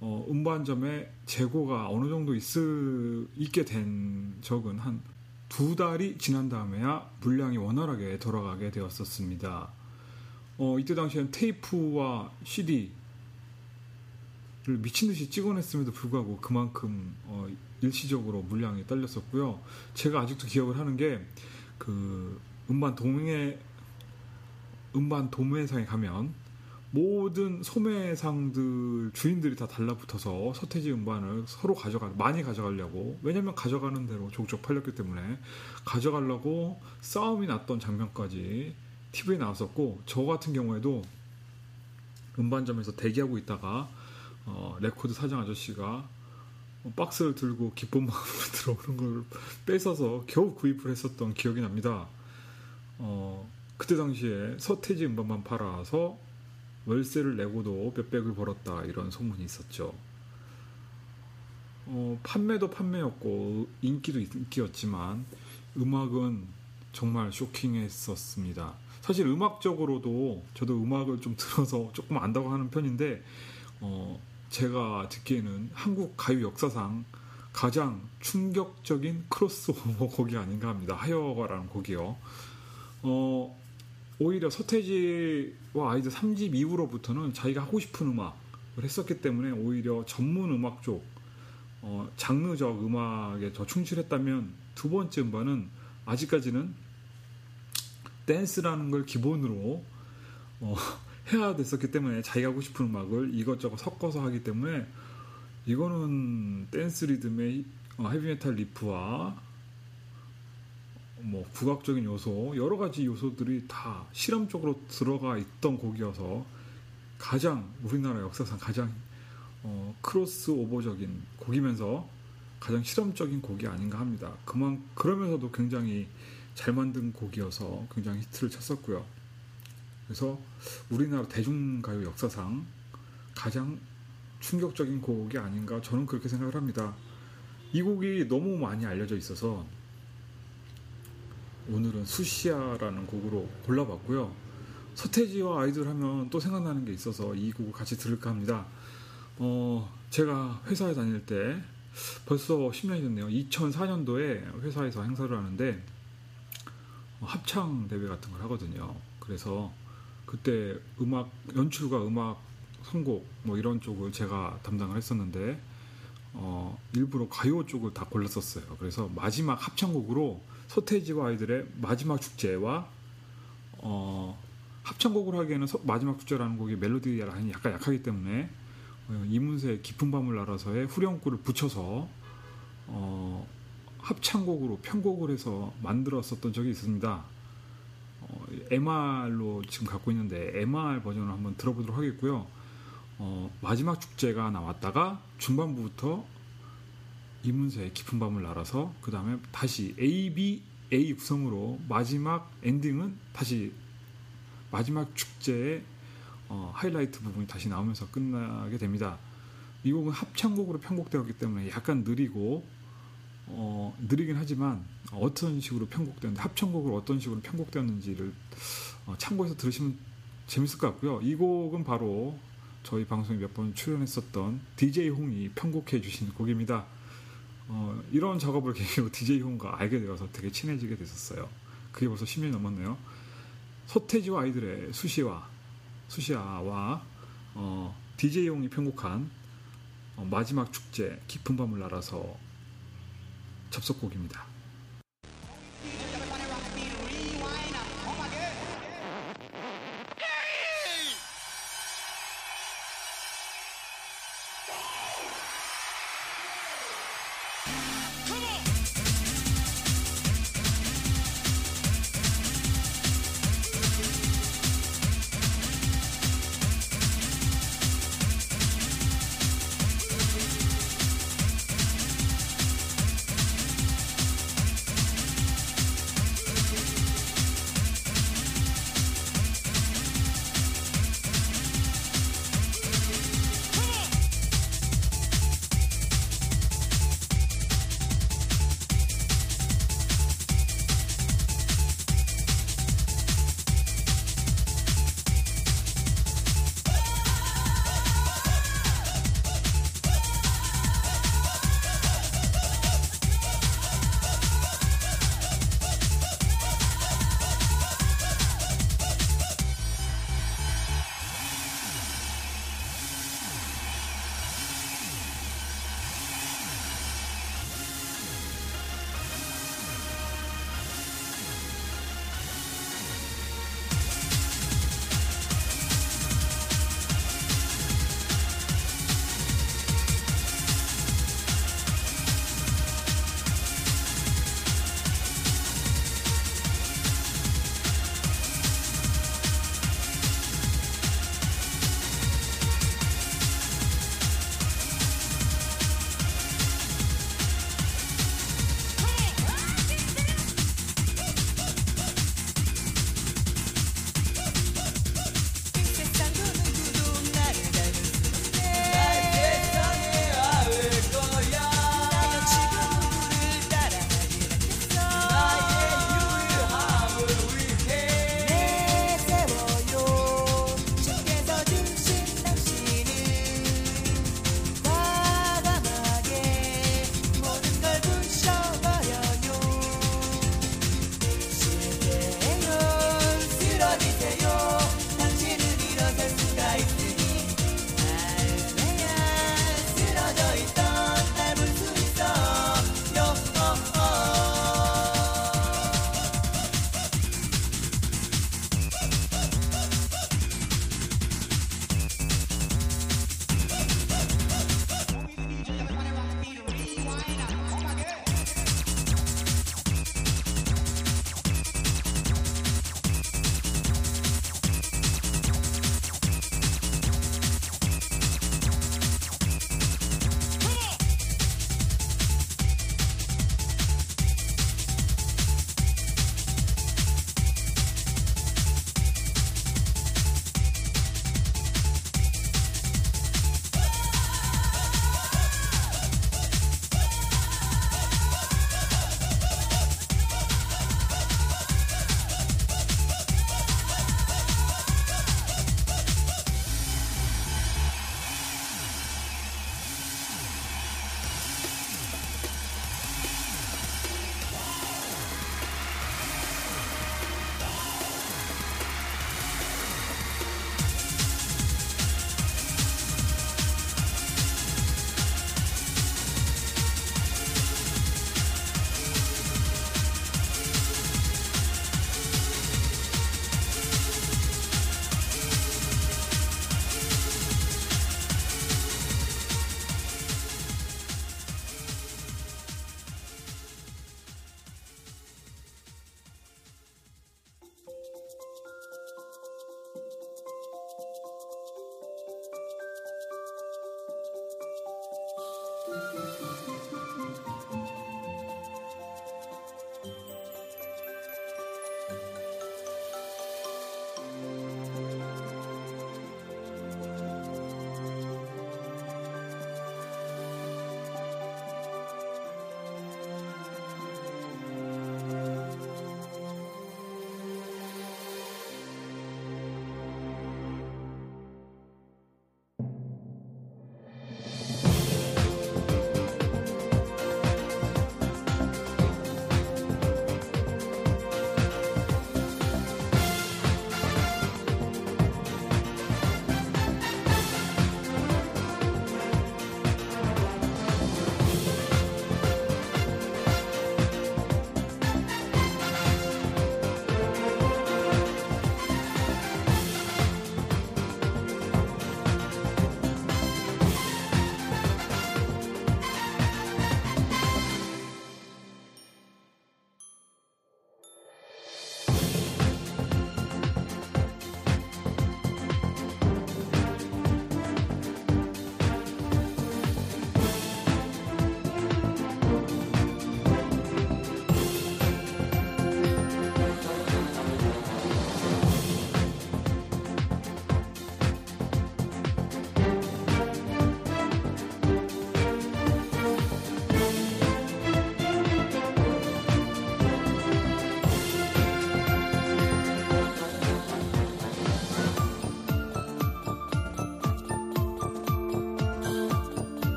어, 음반점에 재고가 어느 정도 있을, 있게 된 적은 한 두 달이 지난 다음에야 물량이 원활하게 돌아가게 되었었습니다. 어, 이때 당시엔 테이프와 CD를 미친 듯이 찍어냈음에도 불구하고 그만큼 어, 일시적으로 물량이 딸렸었고요. 제가 아직도 기억을 하는 게 그 음반 동해 음반 도매상에 가면 모든 소매상들 주인들이 다 달라붙어서 서태지 음반을 서로 가져가 많이 가져가려고 왜냐면 가져가는 대로 족족 팔렸기 때문에 가져가려고 싸움이 났던 장면까지 TV에 나왔었고 저 같은 경우에도 음반점에서 대기하고 있다가 어, 레코드 사장 아저씨가 박스를 들고 기쁜 마음으로 들어오는 걸 뺏어서 겨우 구입을 했었던 기억이 납니다. 어, 그때 당시에 서태지 음반만 팔아서 월세를 내고도 몇백을 벌었다 이런 소문이 있었죠. 어, 판매도 판매였고 인기도 인기였지만 음악은 정말 쇼킹했었습니다. 사실 음악적으로도 저도 음악을 좀 들어서 조금 안다고 하는 편인데 어, 제가 듣기에는 한국 가요 역사상 가장 충격적인 크로스오버 곡이 아닌가 합니다. 하여가라는 곡이요. 어, 오히려 서태지와 아이들 3집 이후로부터는 자기가 하고 싶은 음악을 했었기 때문에 오히려 전문 음악 쪽, 어, 장르적 음악에 더 충실했다면 두 번째 음반은 아직까지는 댄스라는 걸 기본으로 어, 해야 됐었기 때문에 자기가 하고 싶은 음악을 이것저것 섞어서 하기 때문에 이거는 댄스 리듬의 어, 헤비메탈 리프와 뭐 국악적인 요소 여러 가지 요소들이 다 실험적으로 들어가 있던 곡이어서 가장 우리나라 역사상 가장 어, 크로스 오버적인 곡이면서 가장 실험적인 곡이 아닌가 합니다. 그만 그러면서도 굉장히 잘 만든 곡이어서 굉장히 히트를 쳤었고요. 그래서 우리나라 대중가요 역사상 가장 충격적인 곡이 아닌가 저는 그렇게 생각을 합니다. 이 곡이 너무 많이 알려져 있어서 오늘은 수시아라는 곡으로 골라봤고요. 서태지와 아이들 하면 또 생각나는 게 있어서 이 곡을 같이 들을까 합니다. 어, 제가 회사에 다닐 때 벌써 10년이 됐네요. 2004년도에 회사에서 행사를 하는데 어, 합창 대회 같은 걸 하거든요. 그래서 그때 음악 연출과 음악 선곡 뭐 이런 쪽을 제가 담당을 했었는데 어, 일부러 가요 쪽을 다 골랐었어요. 그래서 마지막 합창곡으로 서태지와 아이들의 마지막 축제와 어, 합창곡을 하기에는 서- 마지막 축제라는 곡이 멜로디 라인이 약간 약하기 때문에 어, 이문세의 깊은 밤을 날아서의 후렴구를 붙여서 어, 합창곡으로 편곡을 해서 만들었었던 적이 있습니다. 어, MR로 지금 갖고 있는데 MR 버전을 한번 들어보도록 하겠고요. 어, 마지막 축제가 나왔다가 중반부부터 이문세의 깊은 밤을 날아서 그 다음에 다시 A, B A 구성으로 마지막 엔딩은 다시 마지막 축제의 어, 하이라이트 부분이 다시 나오면서 끝나게 됩니다. 이 곡은 합창곡으로 편곡되었기 때문에 약간 느리고 어, 느리긴 하지만 어떤 식으로 편곡되는데 합창곡으로 어떤 식으로 편곡되었는지를 어, 참고해서 들으시면 재밌을 것 같고요. 이 곡은 바로 저희 방송에 몇 번 출연했었던 DJ 홍이 편곡해 주신 곡입니다. 어, 이런 작업을 계기로 DJ 홍과 알게 되어서 되게 친해지게 됐었어요. 그게 벌써 10년이 넘었네요. 서태지와 아이들의 수시와 수시아와 어, DJ 홍이 편곡한 어, 마지막 축제 깊은 밤을 날아서 접속곡입니다.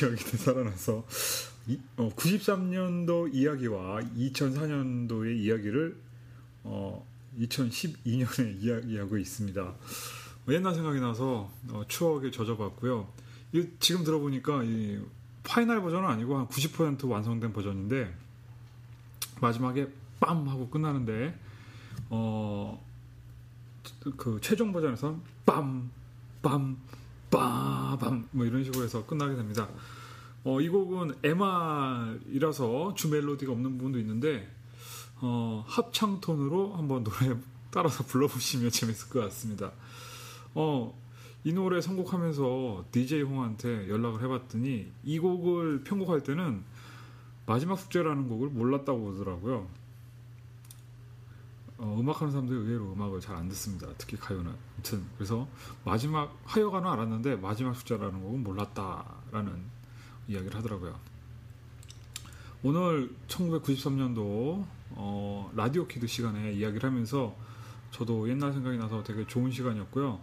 기억이 되살아나서 이, 어, 93년도 이야기와 2004년도의 이야기를 어, 2012년에 이야기하고 있습니다. 어, 옛날 생각이 나서 어, 추억에 젖어봤고요. 이, 지금 들어보니까 이 파이널 버전은 아니고 한 90% 완성된 버전인데 마지막에 빰 하고 끝나는데 어, 그 최종 버전에선 빰, 빰, 빠밤 뭐 이런 식으로 해서 끝나게 됩니다. 어, 이 곡은 MR이라서 주 멜로디가 없는 부분도 있는데 어, 합창 톤으로 한번 노래 따라서 불러보시면 재밌을 것 같습니다. 어, 이 노래 선곡하면서 DJ 홍한테 연락을 해봤더니 이 곡을 편곡할 때는 마지막 숙제라는 곡을 몰랐다고 그러더라고요. 어, 음악하는 사람들이 의외로 음악을 잘 안 듣습니다. 특히 가요는. 아무튼 그래서 마지막 하여가는 알았는데 마지막 숙제라는 곡은 몰랐다라는 이야기를 하더라고요. 오늘 1993년도 어, 라디오 키드 시간에 이야기를 하면서 저도 옛날 생각이 나서 되게 좋은 시간이었고요.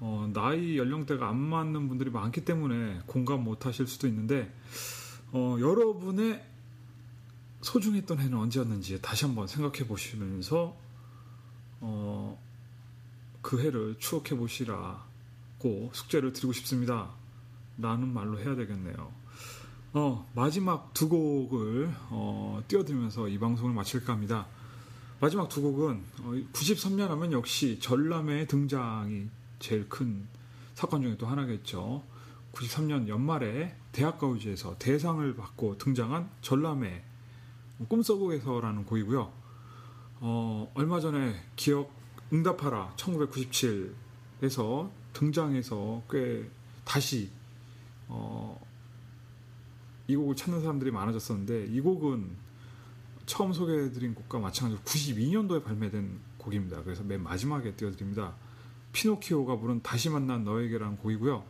어, 나이 연령대가 안 맞는 분들이 많기 때문에 공감 못 하실 수도 있는데 어, 여러분의 소중했던 해는 언제였는지 다시 한번 생각해 보시면서 어, 그 해를 추억해 보시라고 숙제를 드리고 싶습니다. 라는 말로 해야 되겠네요. 어, 마지막 두 곡을 어, 띄워드리면서 이 방송을 마칠까 합니다. 마지막 두 곡은 어, 93년 하면 역시 전람의 등장이 제일 큰 사건 중에 또 하나겠죠. 93년 연말에 대학가요제에서 대상을 받고 등장한 전람의 꿈속에서라는 곡이고요. 어, 얼마 전에 기억 응답하라 1997에서 등장해서 꽤 다시 어, 이 곡을 찾는 사람들이 많아졌었는데 이 곡은 처음 소개해드린 곡과 마찬가지로 92년도에 발매된 곡입니다. 그래서 맨 마지막에 띄워드립니다. 피노키오가 부른 다시 만난 너에게라는 곡이고요.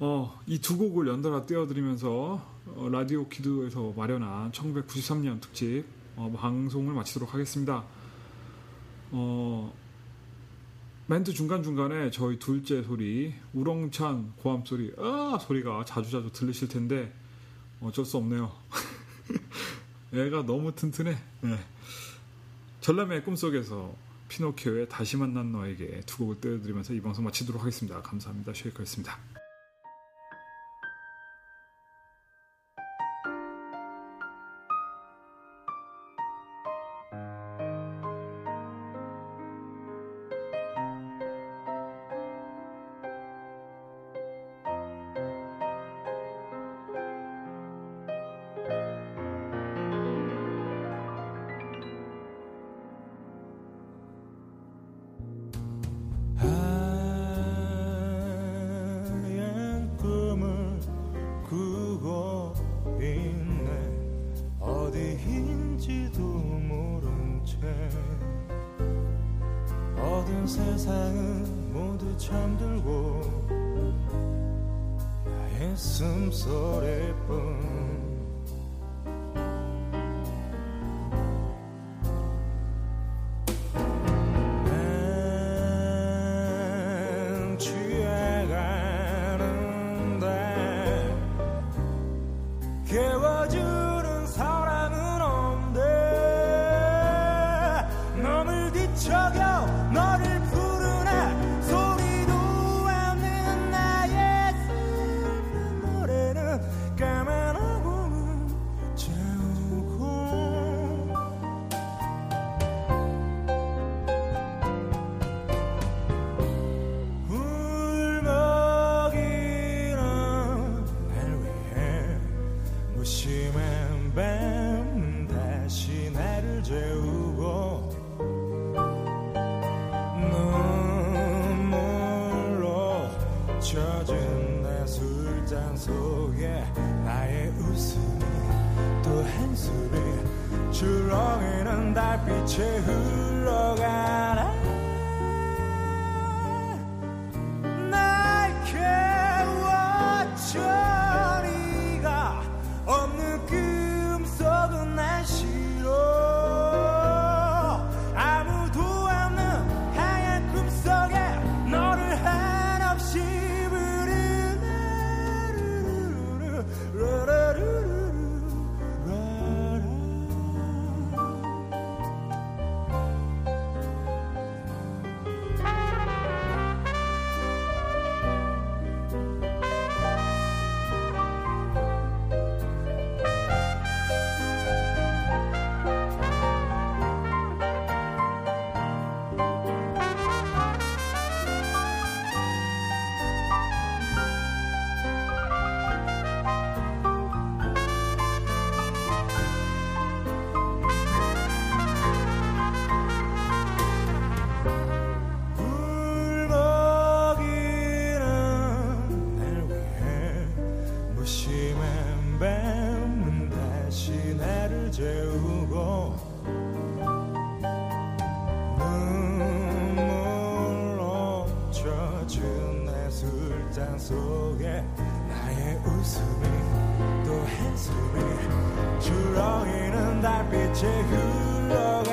어, 이 두 곡을 연달아 띄워드리면서 어, 라디오 키드에서 마련한 1993년 특집 어, 방송을 마치도록 하겠습니다. 어, 멘트 중간중간에 저희 둘째 소리, 우렁찬 고함 소리, 아 소리가 자주자주 들리실 텐데 어쩔 수 없네요. 애가 너무 튼튼해. 네. 전람의 꿈속에서 피노키오의 다시 만난 너에게 두 곡을 띄워드리면서 이 방송 마치도록 하겠습니다. 감사합니다. 쉐이커였습니다. 지는 뱀은 다시 나를 재우고 눈물로 젖은 해술잔 속에 나의 웃음이 또 한숨이 주렁이는 달빛에 흘러